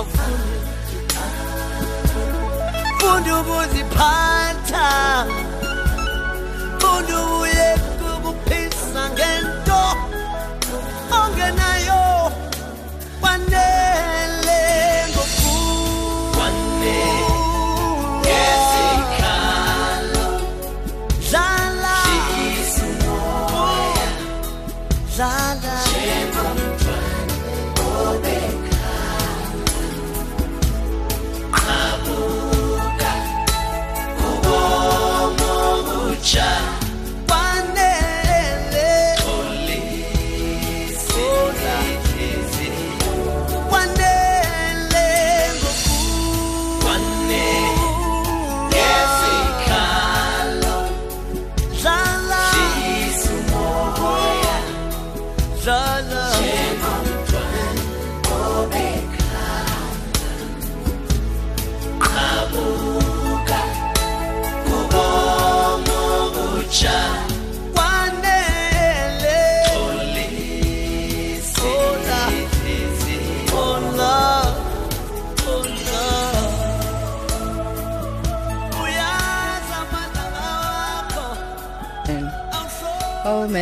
awufuni fundi ubuziphatha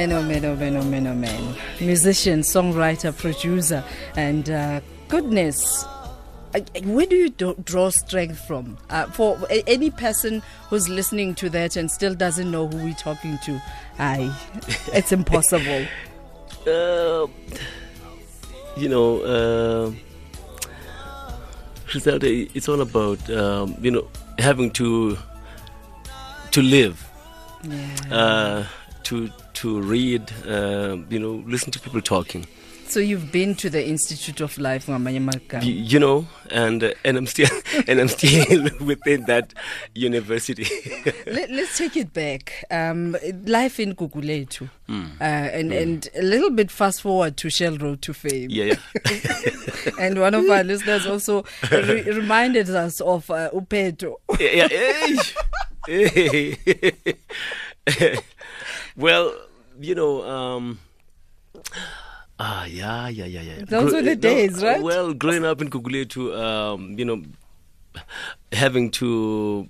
man, oh man, oh man, oh man, oh man. Musician, songwriter, producer, and uh, goodness. Where do you do- draw strength from? Uh, for a- any person who's listening to that and still doesn't know who we're talking to, aye, it's impossible. Uh, you know, uh, Criselda, it's all about um, you know having to to live, Yeah. uh, to to read, uh, you know, listen to people talking. so you've been to the Institute of Life, you know, and uh, and I'm still and I'm still within that university. Let, let's take it back. Um, life in Gugulethu. Hmm. Uh, and, and a little bit fast forward to Shell Road to Fame. yeah, yeah. and one of our listeners also re- reminded us of uh, Upeto. yeah, yeah. Hey. Well, you know, um, ah, yeah, yeah, yeah, yeah. Those were the days, right? Well, growing up in Gugulethu, um, you know, having to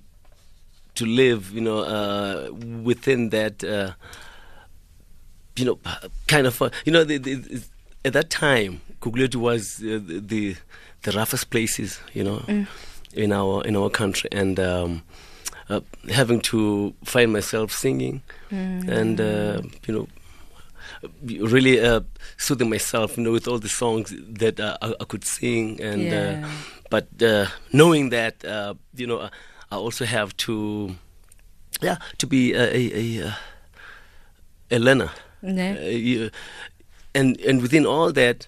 to live, you know, uh, within that, uh, you know, kind of, uh, you know, the, the, at that time, Gugulethu was uh, the, the the roughest places, you know, in our in our country, and um, uh, having to find myself singing, and uh, you know, really uh, soothing myself, you know, with all the songs that uh, I, I could sing, and Yeah. uh, but uh, knowing that, uh, you know, I also have to, yeah, to be a a, a, a learner, Yeah. You- and and within all that.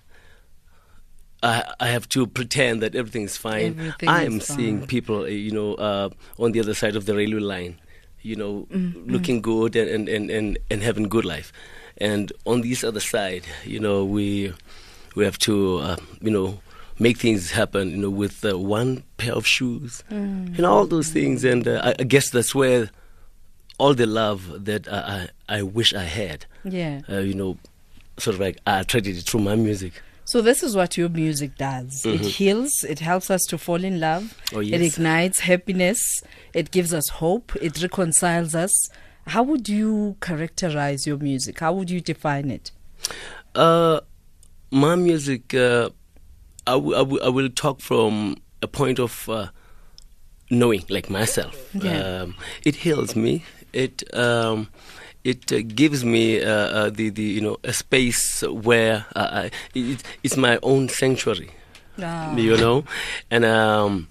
I, I have to pretend that everything is fine. Everything I'm is seeing people, uh, you know, uh, on the other side of the railway line, you know, Mm, looking good and, and, and, and, and having good life. And on this other side, you know, we we have to, uh, you know, make things happen, you know, with uh, one pair of shoes, Mm. know, all those things. And uh, I, I guess that's where all the love that I, I, I wish I had, Yeah. uh, you know, sort of like I attracted it through my music. So this is what your music does. It heals. It helps us to fall in love. Mm-hmm. Oh, It ignites happiness. It gives us hope. It reconciles us. How would you characterize your music? How would you define it? Uh, my music, uh, I, w- I, w- I will talk from a point of uh, knowing, like myself. Yeah. Um, it heals me. It um, it uh, gives me uh, uh, the the you know a space where uh, I, it, it's my own sanctuary. Ah. You know, and um,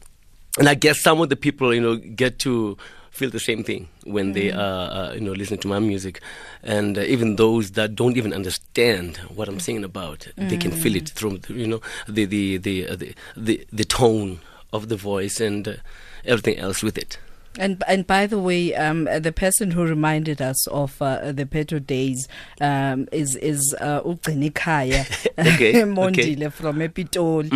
and I guess some of the people, you know, get to feel the same thing when they uh, uh, you know listen to my music, and uh, even those that don't even understand what I'm singing about, they can feel it through the, you know the the the, uh, the the the tone of the voice and uh, everything else with it. And and by the way, um, the person who reminded us of uh, the Peto days um, is is uh, Okay, Mondile from Epitol,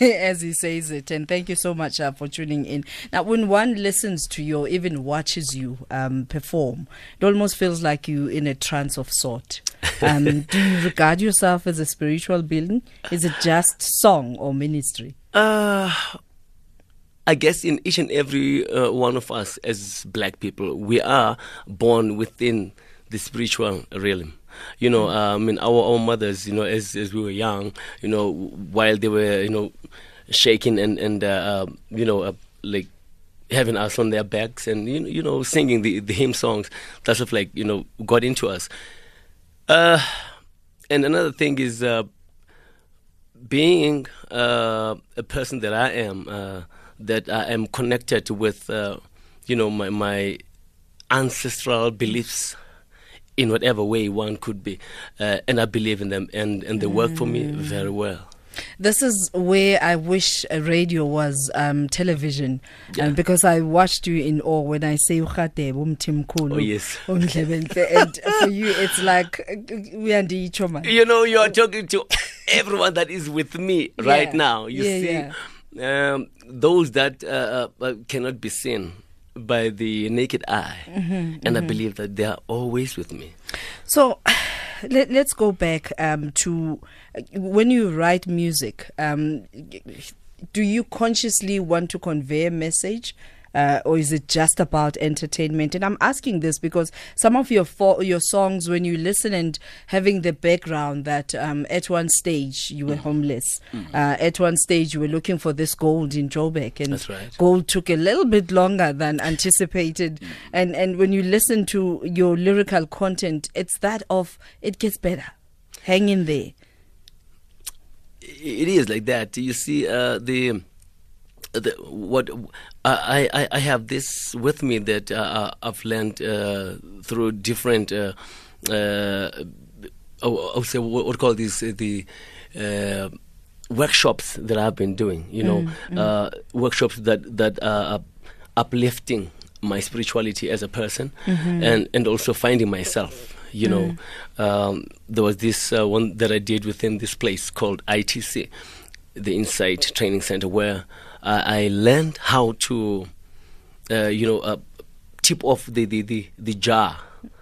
as he says it. And thank you so much uh, for tuning in. Now, when one listens to you, or even watches you um, perform, it almost feels like you in a trance of sort. Um, do you regard yourself as a spiritual being? Is it just song or ministry? Uh, I guess in each and every uh, one of us as black people, we are born within the spiritual realm. You know, uh, I mean, our, our mothers, you know, as, as we were young, you know, while they were, you know, shaking and, and uh, uh, you know, uh, like having us on their backs and, you know, you know singing the, the hymn songs, that sort of like, you know, got into us. Uh, and another thing is uh, being uh, a person that I am, uh, that I am connected with, uh, you know, my, my ancestral beliefs in whatever way one could be. Uh, and I believe in them, and, and they work for me very well. This is where I wish a radio was um, television, Yeah. um, because I watched you in awe when I say "Ukhatebo, umthimkhulu, Oh, yes. umdlebenhle," and for you it's like uh, uyanditsho man. You know, you are talking to everyone that is with me right Yeah. now. You Yeah, see, Um, those that uh, uh, cannot be seen by the naked eye, Mm-hmm, and I believe that they are always with me. So let, let's go back um, to uh, when you write music. Um, do you consciously want to convey a message? Uh, or is it just about entertainment? And I'm asking this because some of your fo- your songs, when you listen and having the background that um, at one stage you Mm. were homeless, uh, at one stage you were looking for this gold in Joburg, and right. gold took a little bit longer than anticipated. And and when you listen to your lyrical content, it's that of it gets better. Hang in there. it is like that. You see, uh, the the what I, I I have this with me that uh, I've learned uh, through different. Uh, uh, I would say what what call these uh, the. Uh, workshops that I've been doing, you know, Uh, workshops that that are uplifting my spirituality as a person, and and also finding myself. You know, um, there was this uh, one that I did within this place called ITC, the Insight Training Center, where I I learned how to, uh, you know, uh, tip off the the the, the jar.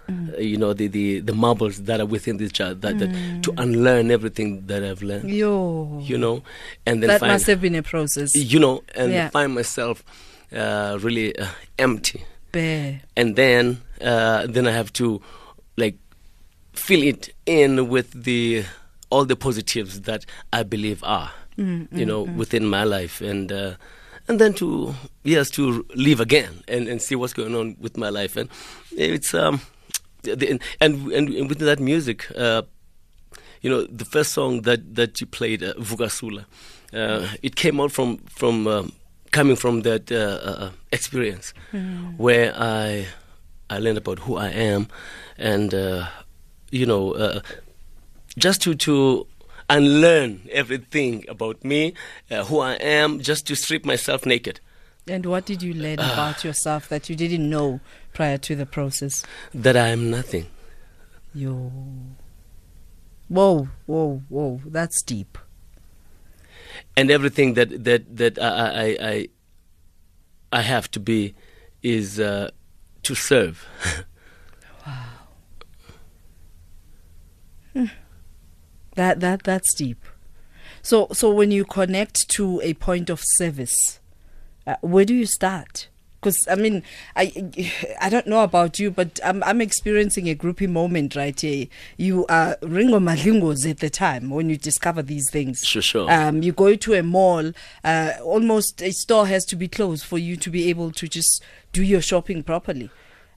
uh, you know the, the the marbles that are within this jar that, that to unlearn everything that I've learned Yo, you know and then that find must have been a process. you know and Yeah. find myself uh, really uh, empty Bear. and then uh, then I have to like fill it in with the all the positives that I believe are you know within my life. And uh, and then to yes to live again and, and see what's going on with my life. And it's um the, and, and and within that music uh, you know the first song that that you played uh, Vukasula uh, it came out from from um, coming from that uh, uh, experience where I I learned about who I am and uh, you know uh, just to to unlearn everything about me uh, who I am just to strip myself naked And what did you learn about yourself that you didn't know prior to the process? that I am nothing Yo. Whoa, whoa, whoa. That's deep. and everything that that that I I I, I have to be is uh, to serve. That that that's deep. So so when you connect to a point of service, uh, where do you start? Because I mean, I I don't know about you, but I'm I'm experiencing a groupie moment right here. You are Ringo Madlingozi at the time when you discover these things. Sure, sure. Um, you go to a mall, uh, almost a store has to be closed for you to be able to just do your shopping properly.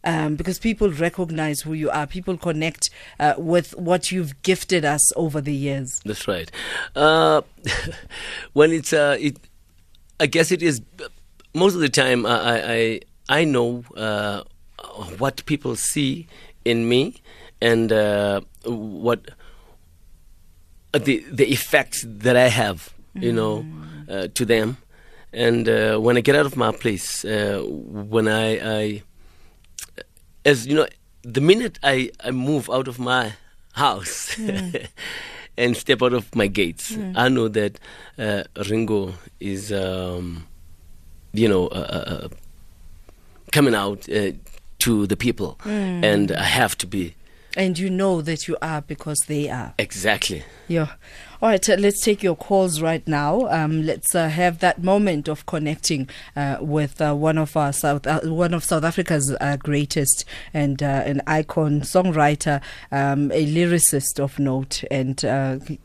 Um, because people recognize who you are, people connect uh, with what you've gifted us over the years. That's right. Uh, well, it's uh, it. I guess it is most of the time, I I I, know uh, what people see in me and uh, what uh, the the effects that I have, you know, uh, to them. And uh, when I get out of my place, uh, when I, I, as you know, the minute I, I move out of my house and step out of my gates, I know that uh, Ringo is, um, you know, uh, uh, uh, coming out uh, to the people, and I have to be And you know that you are because they are. exactly. Yeah. All right, uh, let's take your calls right now. Um, let's uh, have that moment of connecting uh, with uh, one of our South, uh, one of South Africa's uh, greatest and an icon, songwriter, um, a lyricist of note, and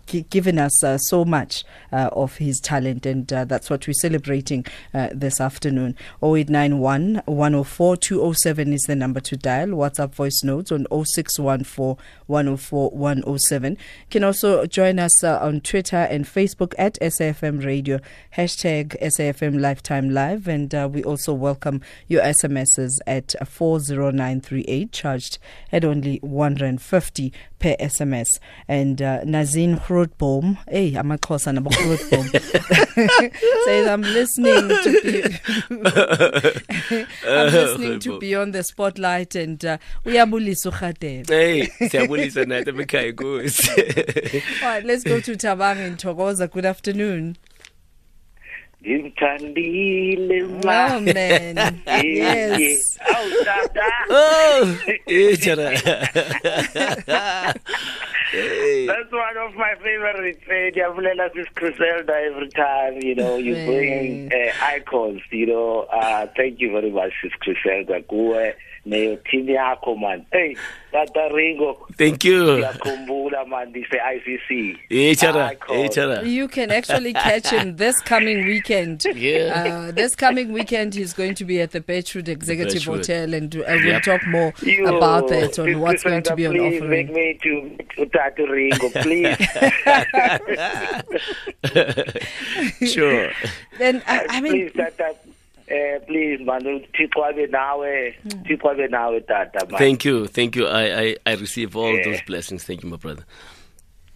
g- given us so much of his talent, and that's what we're celebrating this afternoon. 0891 104 207 is the number to dial. WhatsApp voice notes on 0614 104 107. You Can also join us on Twitter and Facebook at SAFM Radio, hashtag SAFM Lifetime Live. And uh, we also welcome your SMSs at 40938, charged at only 150 per SMS. And uh, Nazin Grootboom, hey, I'm a Xhosa nabo Grootboom, says, I'm listening to be, I'm listening to Beyond the Spotlight and uh, uyabulisa uRhatebe. Hey, siyabulisa nathi emikhaya inkosi. All right, let's go to Tabang in Togoza. Good afternoon. ngimthandile Oh, man. yes. awu tata Oh, Hey. that's one of my favorites eh ndiyavulela sis Criselda every time you know you bring uh, icons you know uh thank you very much sis Criselda kuwe neyo team yakho man hey tata Ringo Thank you. Ngiyakhumbula man this ICC Jara. Icon. You can actually catch him this coming weekend. Yeah. Uh, this coming weekend, he's going to be at the Beachwood Executive Beachwood. Hotel, and uh, we'll Yep. talk more You, about that on what's going to be on offer. please offering. make me to to Tata Ringo please Sure. Then I, I mean, please tata eh please man uthixo abe nawe uthixo abe nawe tata man Thank you. Thank you. I, I, I receive all Yeah. those blessings. Thank you, my brother.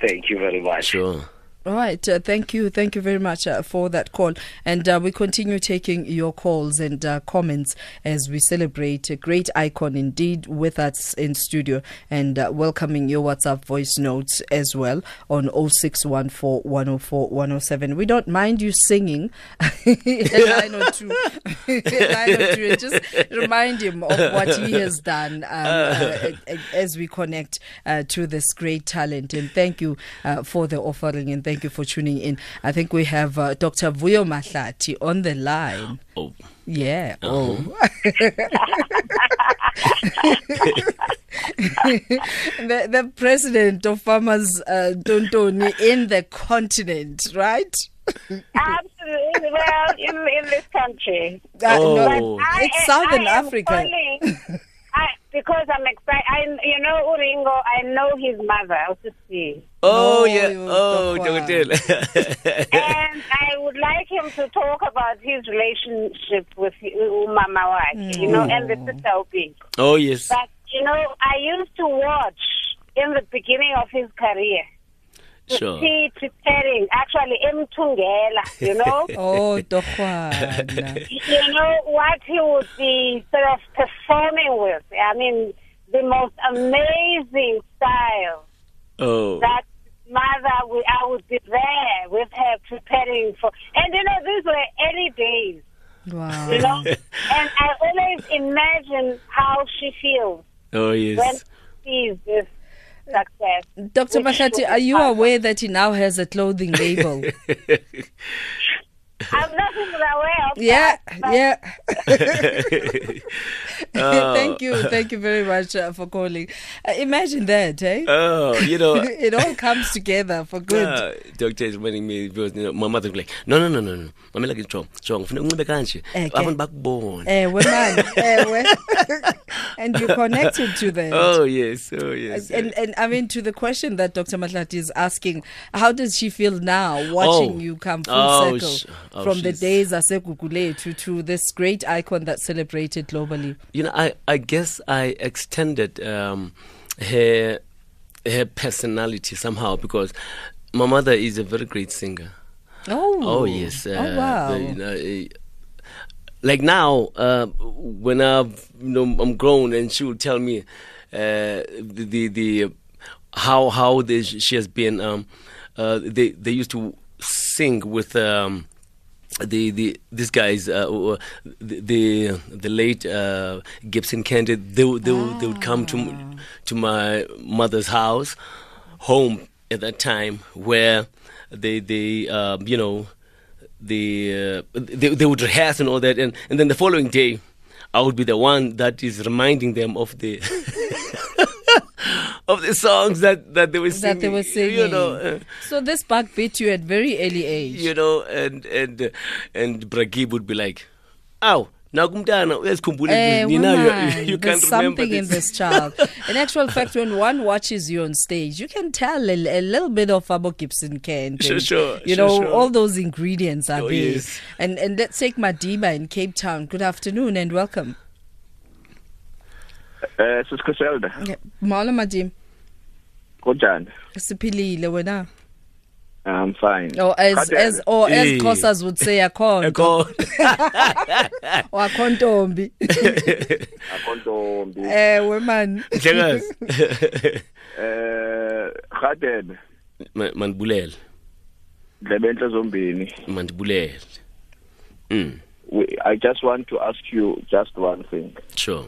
thank you very much Sure. All right. Uh, thank you. Thank you very much uh, for that call. And uh, we continue taking your calls and uh, comments as we celebrate a great icon indeed with us in studio and uh, welcoming your WhatsApp voice notes as well on 0614 104 107. We don't mind you singing a line or two. a line or two. Just remind him of what he has done um, uh, as we connect to this great talent. And thank you for the offering and thank you for tuning in. I think we have uh, Dr. Vuyo Mahlati on the line. Oh. Yeah. Oh. the, the president of Farmers uh, Tontoni in the continent, right? Absolutely. Well, in in this country, Uh, Oh. no, I, it's Southern I am Africa. Calling- I, because I'm excited. I, you know, Uringo. I know his mother, Osisi, Oh, No, yeah. you Oh, Dokwa. Dokotela. and I would like him to talk about his relationship with Umama Waki, you know, and the mm. sister Upik. oh, yes. But you know, I used to watch in the beginning of his career. To Sure. See preparing, actually, Mtungela, you know. Oh, Dohwana. you know what he would be sort of performing with. I mean, the most amazing style Oh. that mother, we, I would be there with her preparing for. And you know, these were early days, Wow. you know. and I always imagine how she feels Oh, yes. she sees this success. Dr. Which are you aware that he now has a clothing label? I'm not even aware of yeah, that. but yeah. Oh. thank you, thank you very much uh, for calling. Uh, imagine that, eh? Oh, you know. it all comes together for good. Uh, doctor is wanting me because you know, my mother like, no, no, no, no, no. Mamela ke nto. So ngifuna unxibe kanje. Eh, ke. Abantu bakubone. Ewe man, ewe. and you're connected to that. Oh yes, oh yes. And, and I mean, to the question that Dr. Mahlati is asking, how does she feel now watching Oh. you come full Oh, circle sh- oh, from the days Asegugule to, to this great icon that's celebrated globally? you know, I, I guess I extended um, her her personality somehow because my mother is a very great singer. Oh, Oh yes. oh wow. the- you know, eh, like now, uh, when I've, you know, I'm grown, and she will tell me uh, the, the the how how she has been. Um, uh, they they used to sing with. Um, the the these guys uh, the, the the late uh, Gibson Kente they they, would they would come to to my mother's house home at that time where they they uh, you know the uh, they, they would rehearse and all that and, and then the following day I would be the one that is reminding them of the of the songs that, that they were singing that they were singing. you know uh, so this bug bit you at very early age. you know and and uh, and Bragib would be like ow nakumntana uyasikhumbula Eh, you know you, you can't remember something in this child. In actual fact, when one watches you on stage, you can tell a, a little bit of Abo Gibson Kente. Sure, sure, You sure, know, sure. all those ingredients are Oh, there. yes. And and let's take Madiba in Cape Town. Good afternoon and welcome. Eh sisikhoselde Mala Madim, kunjani? siphilile wena. I'm fine. Or as as or as Eh. Xhosas would say akhonto Echo. or akhontombi. akontombi. Ewe man. Ndlekazi. Eh Gaden Ma- mandibulele lebenhle zombini. mandibulele mm We- I just want to ask you just one thing. sure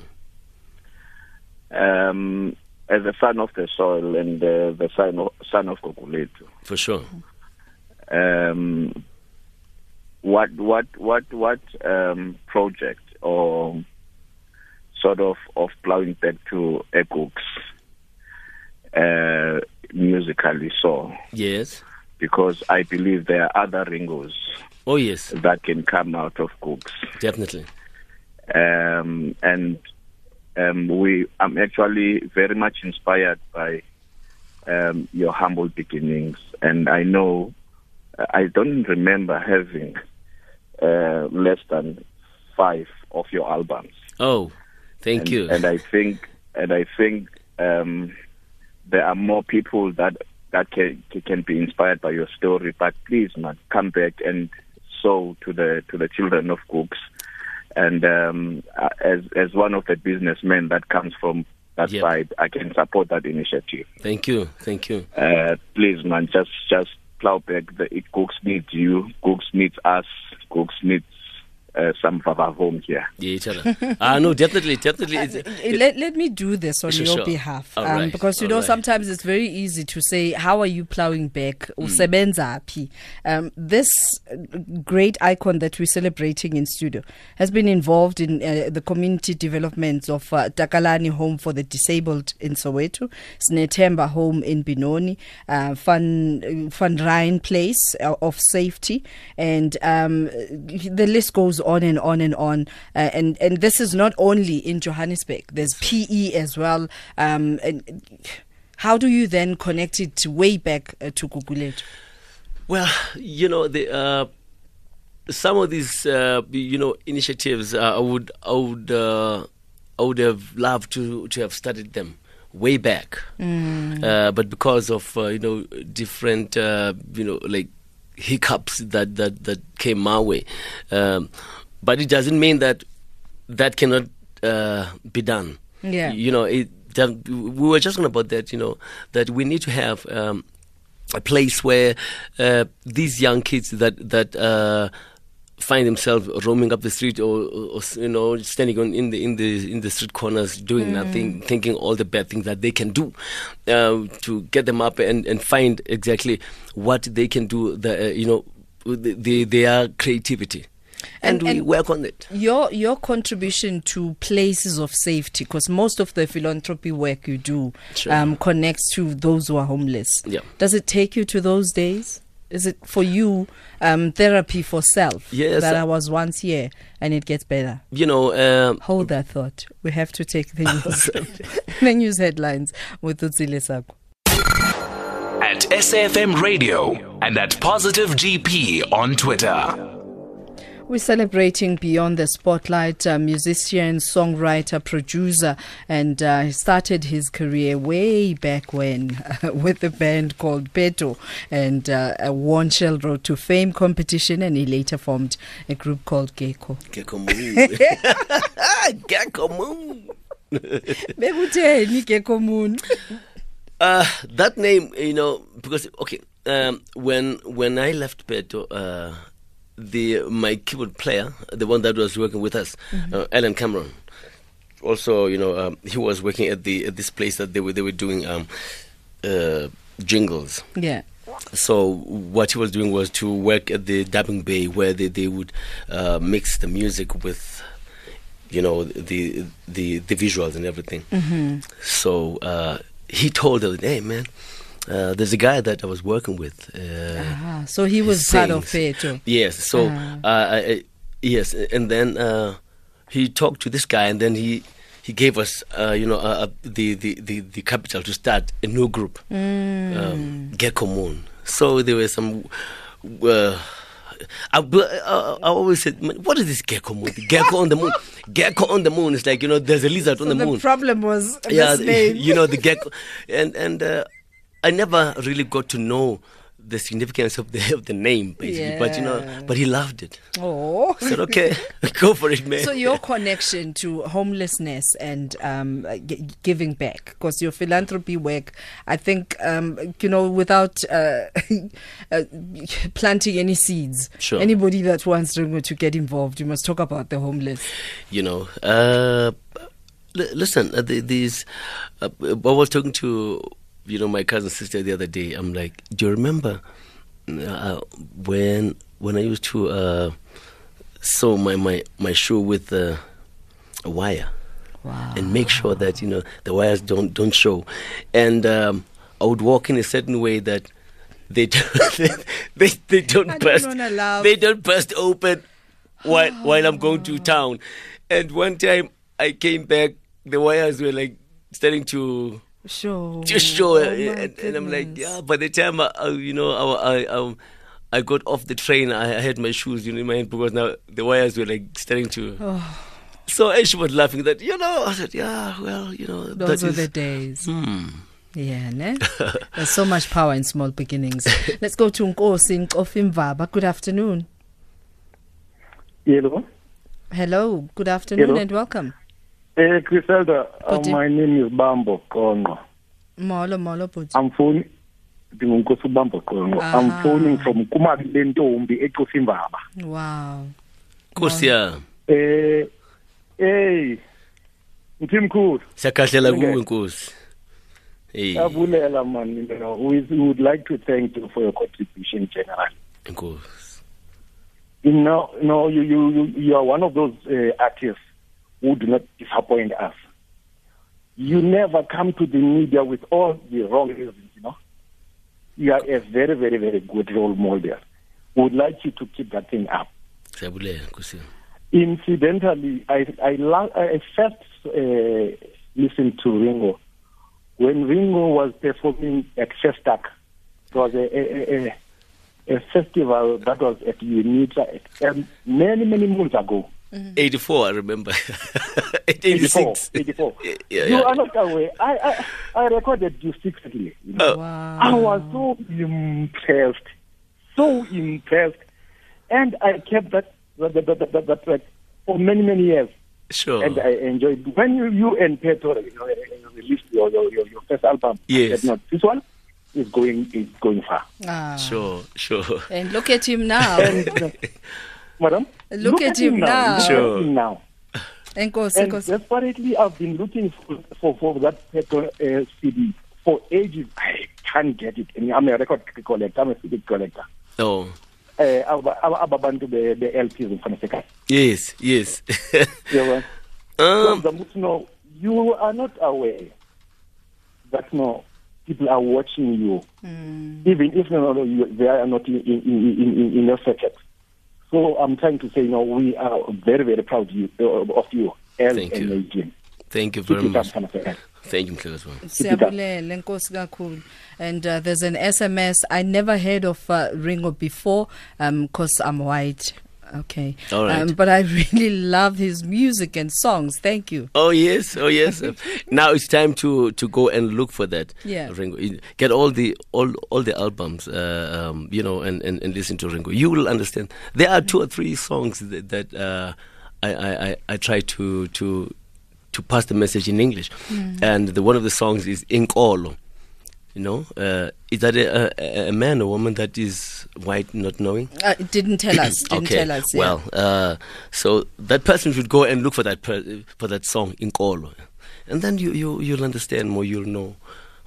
Um as a son of the soil and uh, the son of son of Gugulethu. for sure. Um what what what what um project or sort of of plowing back to Egooks uh musically so yes. Because I believe there are other ringos oh yes. that can come out of cooks. definitely. Um, and um, we, I'm actually very much inspired by um, your humble beginnings. And I know, I don't remember having uh, less than five of your albums. oh thank and, you And I think, and I think um, there are more people that that can can be inspired by your story. But please, man, come back and sow to the to the children of cooks. And um, as as one of the businessmen that comes from that Yep. side, I can support that initiative. thank you thank you Uh, please, man, just just plow back. The it cooks needs you. Cooks needs us. Cooks needs uh, some of our home here. yeah each other ah no definitely definitely it's, Uh, let, let me do this on Sure, your sure. behalf um, right, because you all know right. sometimes it's very easy to say how are you plowing back Mm. usebenza phi um, this uh, great icon that we're celebrating in studio has been involved in uh, the community developments of uh, Takalani Home for the Disabled in Soweto Snetemba Home in Benoni uh, Fun Fun Ryan Place uh, of Safety and um, the list goes on and on and on. Uh, and and this is not only in Johannesburg. There's PE as well. Um, and how do you then connect it way back uh, to Gugulethu Well, you know, the uh, some of these uh, you know initiatives, uh, I would I would uh, I would have loved to to have studied them way back, uh, but because of uh, you know different uh, you know like hiccups that that that came my way, um, but it doesn't mean that that cannot uh, be done. Yeah. you know it. that- We were just talking about that, you know, that we need to have um, a place where uh, these young kids that that uh, find themselves roaming up the street or, or you know standing on in the in the in the street corners doing nothing, thinking all the bad things that they can do, uh, to get them up and, and find exactly what they can do. The uh, you know the, the, their creativity, and, And- we and- work on it. your your contribution to places of safety because most of the philanthropy work you do Sure. um, connects to those who are homeless Yeah. does it take you to those days is it for you um, therapy for self? Yes, That I- I was once here and it gets better. You know, um, Hold that thought. We have to take the news, the news headlines with Utsile Sako. At SAFM Radio and at Positive GP on Twitter. We're celebrating Beyond the Spotlight, a musician, songwriter, producer, and uh, he started his career way back when with a band called Peto and uh, won Shell Road to Fame competition, and he later formed a group called Gecko. Gecko Moon. Gecko Moon. Gecko Moon? Uh, that name, you know, because okay, um, when when I left Peto, uh, the my keyboard player, the one that was working with us, uh, Alan Cameron, also, you know, um, he was working at the at this place that they were they were doing um, uh, jingles. Yeah. So what he was doing was to work at the dubbing bay where they, they would uh, mix the music with, you know, the the the visuals and everything. So uh, he told us, "Hey man, uh, there's a guy that I was working with." Uh, Ah, so he was part of sings." Peto. Yes. So Ah. uh, I, I- yes, and then uh, he talked to this guy, and then he he gave us, uh, you know, the, the the the capital to start a new group, um, Gecko Moon. So there were some. Uh, I, uh, I always said, "Man, what is this gecko moon? The gecko on the moon. Gecko on the moon It's like you know, there's a lizard on So the the moon problem was yeah, name. you know the gecko, and and uh, I never really got to know the significance of the of the name, basically. But you know, but he loved it. Oh. I said, okay, go for it, man. So your connection to homelessness and um, g- giving back, because your philanthropy work, I think, um, you know, without uh, uh, planting any seeds, Sure. anybody that wants to get involved, you must talk about the homeless. you know, uh, l- listen, uh, these. Uh, I was talking to you know my cousin sister the other day. I'm like, do you remember uh, when when I used to uh, sew my my my shoe with uh, a wire? Wow. and make sure that you know the wires don't don't show. And um, I would walk in a certain way that they don't, they they don't I don't burst they don't burst open while while I'm going to town. And one time I came back, the wires were like starting to Sure. to show, Oh, and, and I'm like, yeah. By the time I, I you know I I, um, I got off the train, I, I had my shoes you know, in my hand because now the wires were like starting to. Oh. So and she was laughing that you know I said yeah well you know Those that were is- the days. Hmm. Yeah, ne? There's so much power in small beginnings. Let's go to Nkosi Nkofimvaba. Good afternoon. Hello. Hello, good afternoon Hello. and welcome. Uh, Criselda, uh, my name is Bambo Kongo. Molo, molo, bhuti. I'm phoning. ndingunkosi ubambo qongo i'm phoning from kumabi lentombi ecofimbaba Wow. Nkosi yami. Eh hey mthimkhulu. Siyakhahlela Okay. kuwe nkosi. Hey. Abulela man you know we we would like to thank you for your contribution generally nkosi. You know, you know, you, you, you, you are one of those uh, artists who do not disappoint us. You never come to the media with all the wrong reasons, you know. You are a very, very, very good role model. We would like you to keep that thing up. siyabulela nkosi yami Incidentally, I, I, la- I first uh, listened to Ringo when Ringo was performing at Festac. It was a, a, a, a festival that was at UNITA um, many, many months ago. 84 I remember 84. 86 84. Yeah, yeah, you are not aware. I, I, I recorded you secretly. You know. Oh. Wow. I was so impressed, so impressed, and I kept that that, that, that, that, that track for many many years, sure and I enjoyed. When you, you and Peto you know, released your, your your your first album, Yes. I said, no, this one is going is going far. Ah. sure sure And look at him now. And, uh, madam, Look at him now. Look Sure. at him now. Enkosi, And Enkosi. desperately, I've been looking for for, for that Peto uh, CD for ages. I can't get it. And I'm a record collector. I'm a CD collector. oh Eh, aba aba- abantu be be LPs ngifana sekhaya. yes yes Yebo. um So, ukuthi no, you are not aware that no people are watching you, even if no, no, you, they are not in, in, in, in, in your circuit. So I'm trying to say, you know, we are very, very proud you, uh, of you as Thank a you. Nigerian. Thank you very much. Thank you, Mhlekazana. Siyabulele nkosi kakhulu. And uh, there's an SMS. I never heard of uh, Ringo before because I'm white. Okay. All right. Um, but I really love his music and songs. Thank you. Oh yes, oh yes. Now it's time to to go and look for that. Yeah. Ringo. Get all the all all the albums, uh, um, you know, and, and, and listen to Ringo. You will understand. There are two or three songs that, that uh, I, I, I I try to to to pass the message in English, and the one of the songs is Inkolo. You know, uh, is that a, a, a man or woman that is white, not knowing? Uh, it didn't tell us. Didn't okay. tell us. yeah. Well, uh, so that person should go and look for that per- for that song in Kolo, and then you you you'll understand more. You'll know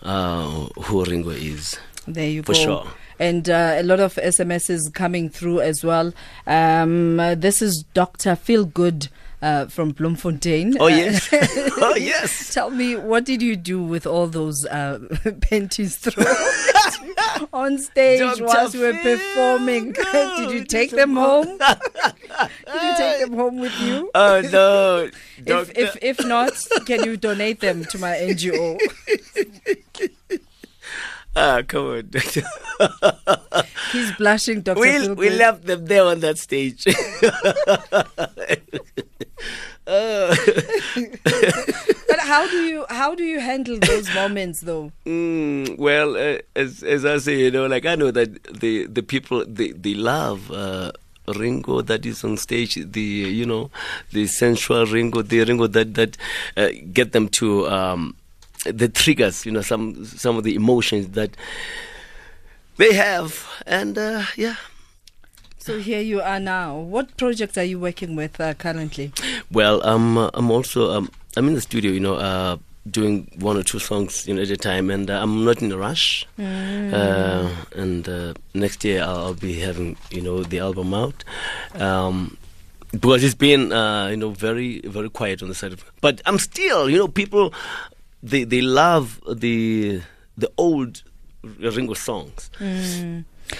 uh, who Ringo is. There you For go. sure. And uh, a lot of SMSs coming through as well. Um, uh, this is Dr. Feel Good uh, from Bloemfontein. Oh Uh, yes, oh yes. Tell me, what did you do with all those uh, panties thrown on stage Dr. whilst you were performing? did you take them home? did you take them home with you? Oh no, If, if if not, can you donate them to my NGO? Ah, come on, Doctor. He's blushing, Dr. we Feelgood. we left them there on that stage. Uh, But how do you how do you handle those moments though? Mm, well, uh, as as I say, you know, like I know that the the people they they love uh, Ringo that is on stage. The you know the sensual Ringo, the Ringo that that uh, get them to um, the triggers. You know, some some of the emotions that they have, and uh, yeah. So here you are now. What projects are you working with uh, currently? Well, um, I'm also um, I'm in the studio, you know, uh, doing one or two songs, you know, at a time, and uh, I'm not in a rush. Uh, and uh, next year I'll, I'll be having, you know, the album out. Um, because it's been, uh, you know, very very quiet on the side of. But I'm still, you know, people they they love the the old Ringo songs.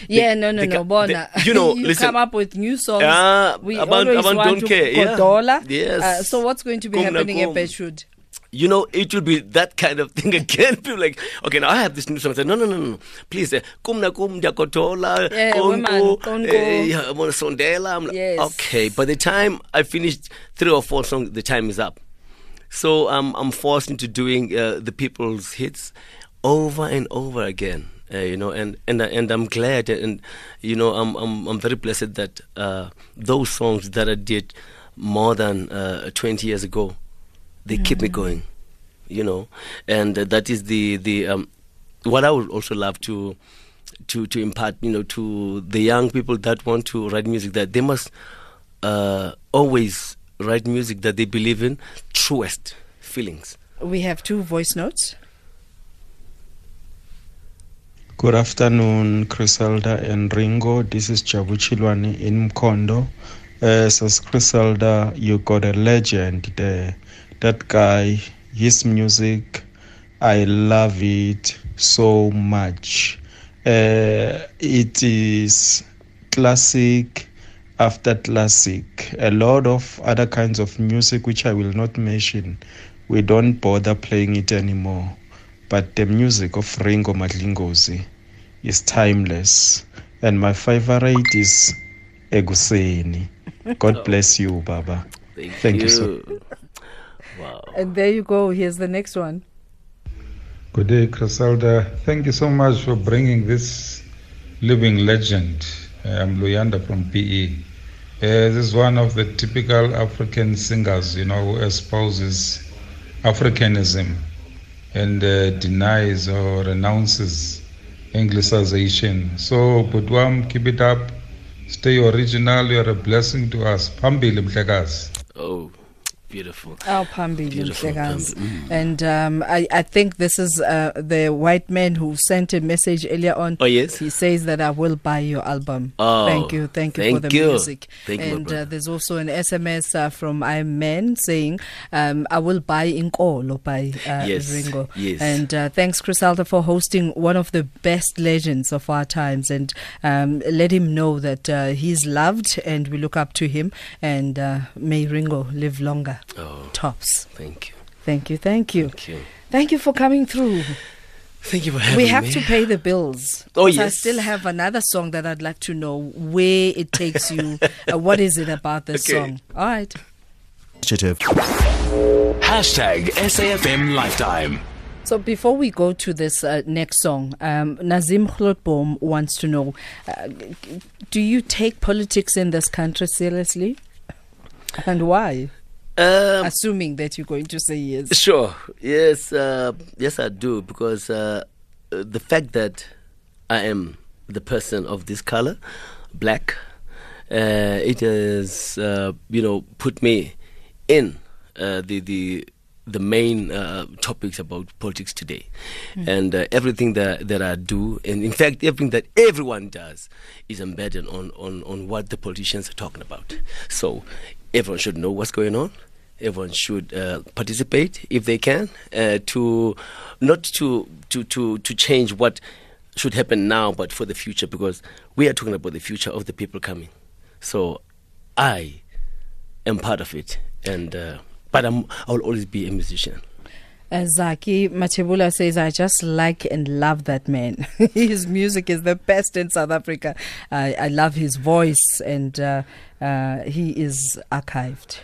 Yeah, no, no, they no, Bona. they- you know, you listen. come up with new songs. Ah, we Abantu- always Abantu want don't to care, yeah. Godola. Yes. Uh, so what's going to be Kum na happening at kum. You know, it will be that kind of thing again. People like, okay, now I have this new song. I said, no, no, no, no, please, uh, kum na kum diakotola, Yeah, woman, konko. yeah, I'm on sondela. Okay, by the time I finished three or four songs, the time is up. So um, I'm forced into doing uh, the people's hits over and over again. Uh, you know, and and and I'm glad, and you know, I'm I'm I'm very blessed that uh, those songs that I did more than uh, 20 years ago, they keep me going. You know, and uh, that is the the um, what I would also love to to to impart. You know, to the young people that want to write music, that they must uh, always write music that they believe in, truest feelings. We have two voice notes. Good afternoon, Criselda and Ringo. This is Jabu Chilwani in Mkondo. Uh, says Criselda, you got a legend there. That guy, his music, I love it so much. Uh, it is classic after classic. A lot of other kinds of music, which I will not mention, we don't bother playing it anymore. But the music of Ringo Madlingozi is timeless. And my favorite is Eguseni. God bless you, Baba. Thank, Thank you, sir. Wow. And there you go. Here's the next one. Good day, Criselda. Thank you so much for bringing this living legend. I'm Luyanda from PE. Uh, this is one of the typical African singers, you know, who espouses Africanism and uh, denies or renounces Anglicization. So, Budwam, keep it up. Stay original. You're a blessing to us. Mhlekazi. Oh, beautiful. Oh, Pambi, Beautiful. Pambi. Mm. And um, I, I think this is uh, the white man who sent a message earlier on. Oh, yes? He says that I will buy your album. Oh, thank you. Thank you for the you. music. Thank you, and uh, there's also an SMS uh, from I'm Man saying, um, I will buy Inkolo by uh, Yes, Ringo. yes. And uh, thanks, Criselda, for hosting one of the best legends of our times. And um, let him know that uh, he's loved and we look up to him. And uh, may Ringo live longer. Oh, Tops. thank you. Thank you. Thank you. Thank you. Thank you for coming through. Thank you for having me. we have me. to pay the bills. Oh, 'Cause I still have another song that I'd like to know where it takes you. uh, what is it about this Okay. song? All right. Initiative. Hashtag SAFM Lifetime. So before we go to this uh, next song, um, Nazim Khlotbom wants to know: uh, Do you take politics in this country seriously, and why? Um, Assuming that you're going to say yes. Sure. Yes. Uh, yes, I do because uh, the fact that I am the person of this color, black, uh, it has uh, you know put me in uh, the the the main uh, topics about politics today, and uh, everything that that I do, and in fact everything that everyone does, is embedded on on on what the politicians are talking about. So everyone should know what's going on everyone should uh, participate if they can uh, to not to, to to to change what should happen now but for the future because we are talking about the future of the people coming so i am part of it and uh, but I'm, i'll always be a musician Uh, Zaki Machebula says, I just like and love that man. his music is the best in South Africa. I, I love his voice, and uh, uh, he is archived.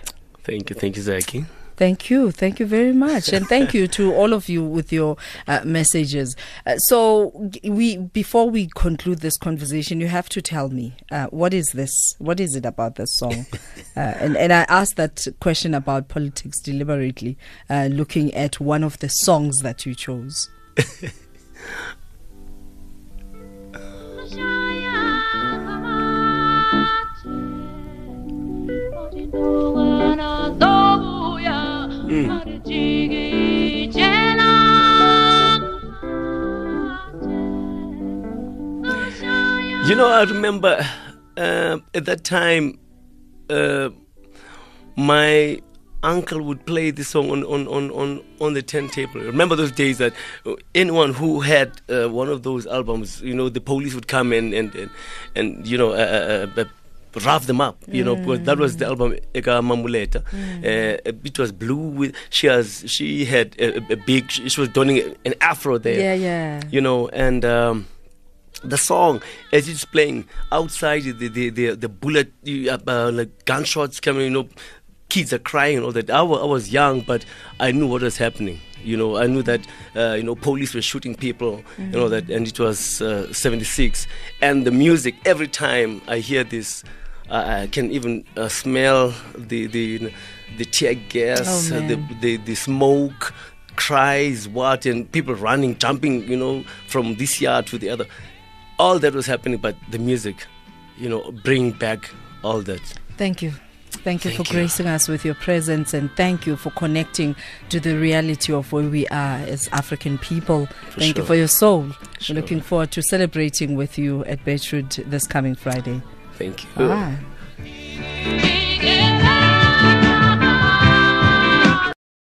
Thank you thank you zaki Thank you. Thank you very much. And thank you to all of you with your uh, messages. Uh, so we before we conclude this conversation, you have to tell me uh, what is this? What is it about this song? uh, and, and I asked that question about politics deliberately, uh, looking at one of the songs that you chose. You know, I remember uh, at that time, uh, my uncle would play this song on, on, on, on, on the turntable. Remember those days that anyone who had uh, one of those albums, you know, the police would come and, and, and, and you know, uh, uh, uh, rough them up, you know, because that was the album Eka Mamuleta. Uh, it was blue with, she has, she had a, a- big, she was donning an afro there Yeah, yeah. you know, and um, the song as it's playing outside, the the the, the bullet, uh, uh, like gunshots coming, you know, kids are crying and all that. I wa- I was young, but I knew what was happening. You know, I knew that uh, you know police were shooting people, you know that, and it was uh, '76. And the music, every time I hear this, I can even uh, smell the the the tear gas, Oh, uh, the, the the smoke cries what and people running jumping you know from this yard to the other all that was happening but the music you know bring back all that Thank you. Thank you Thank for you. gracing us with your presence and thank you for connecting to the reality of where we are as African people. For thank you for your soul. Sure. We're looking forward to celebrating with you at Beirut this coming Friday. Thank you Bye. Thank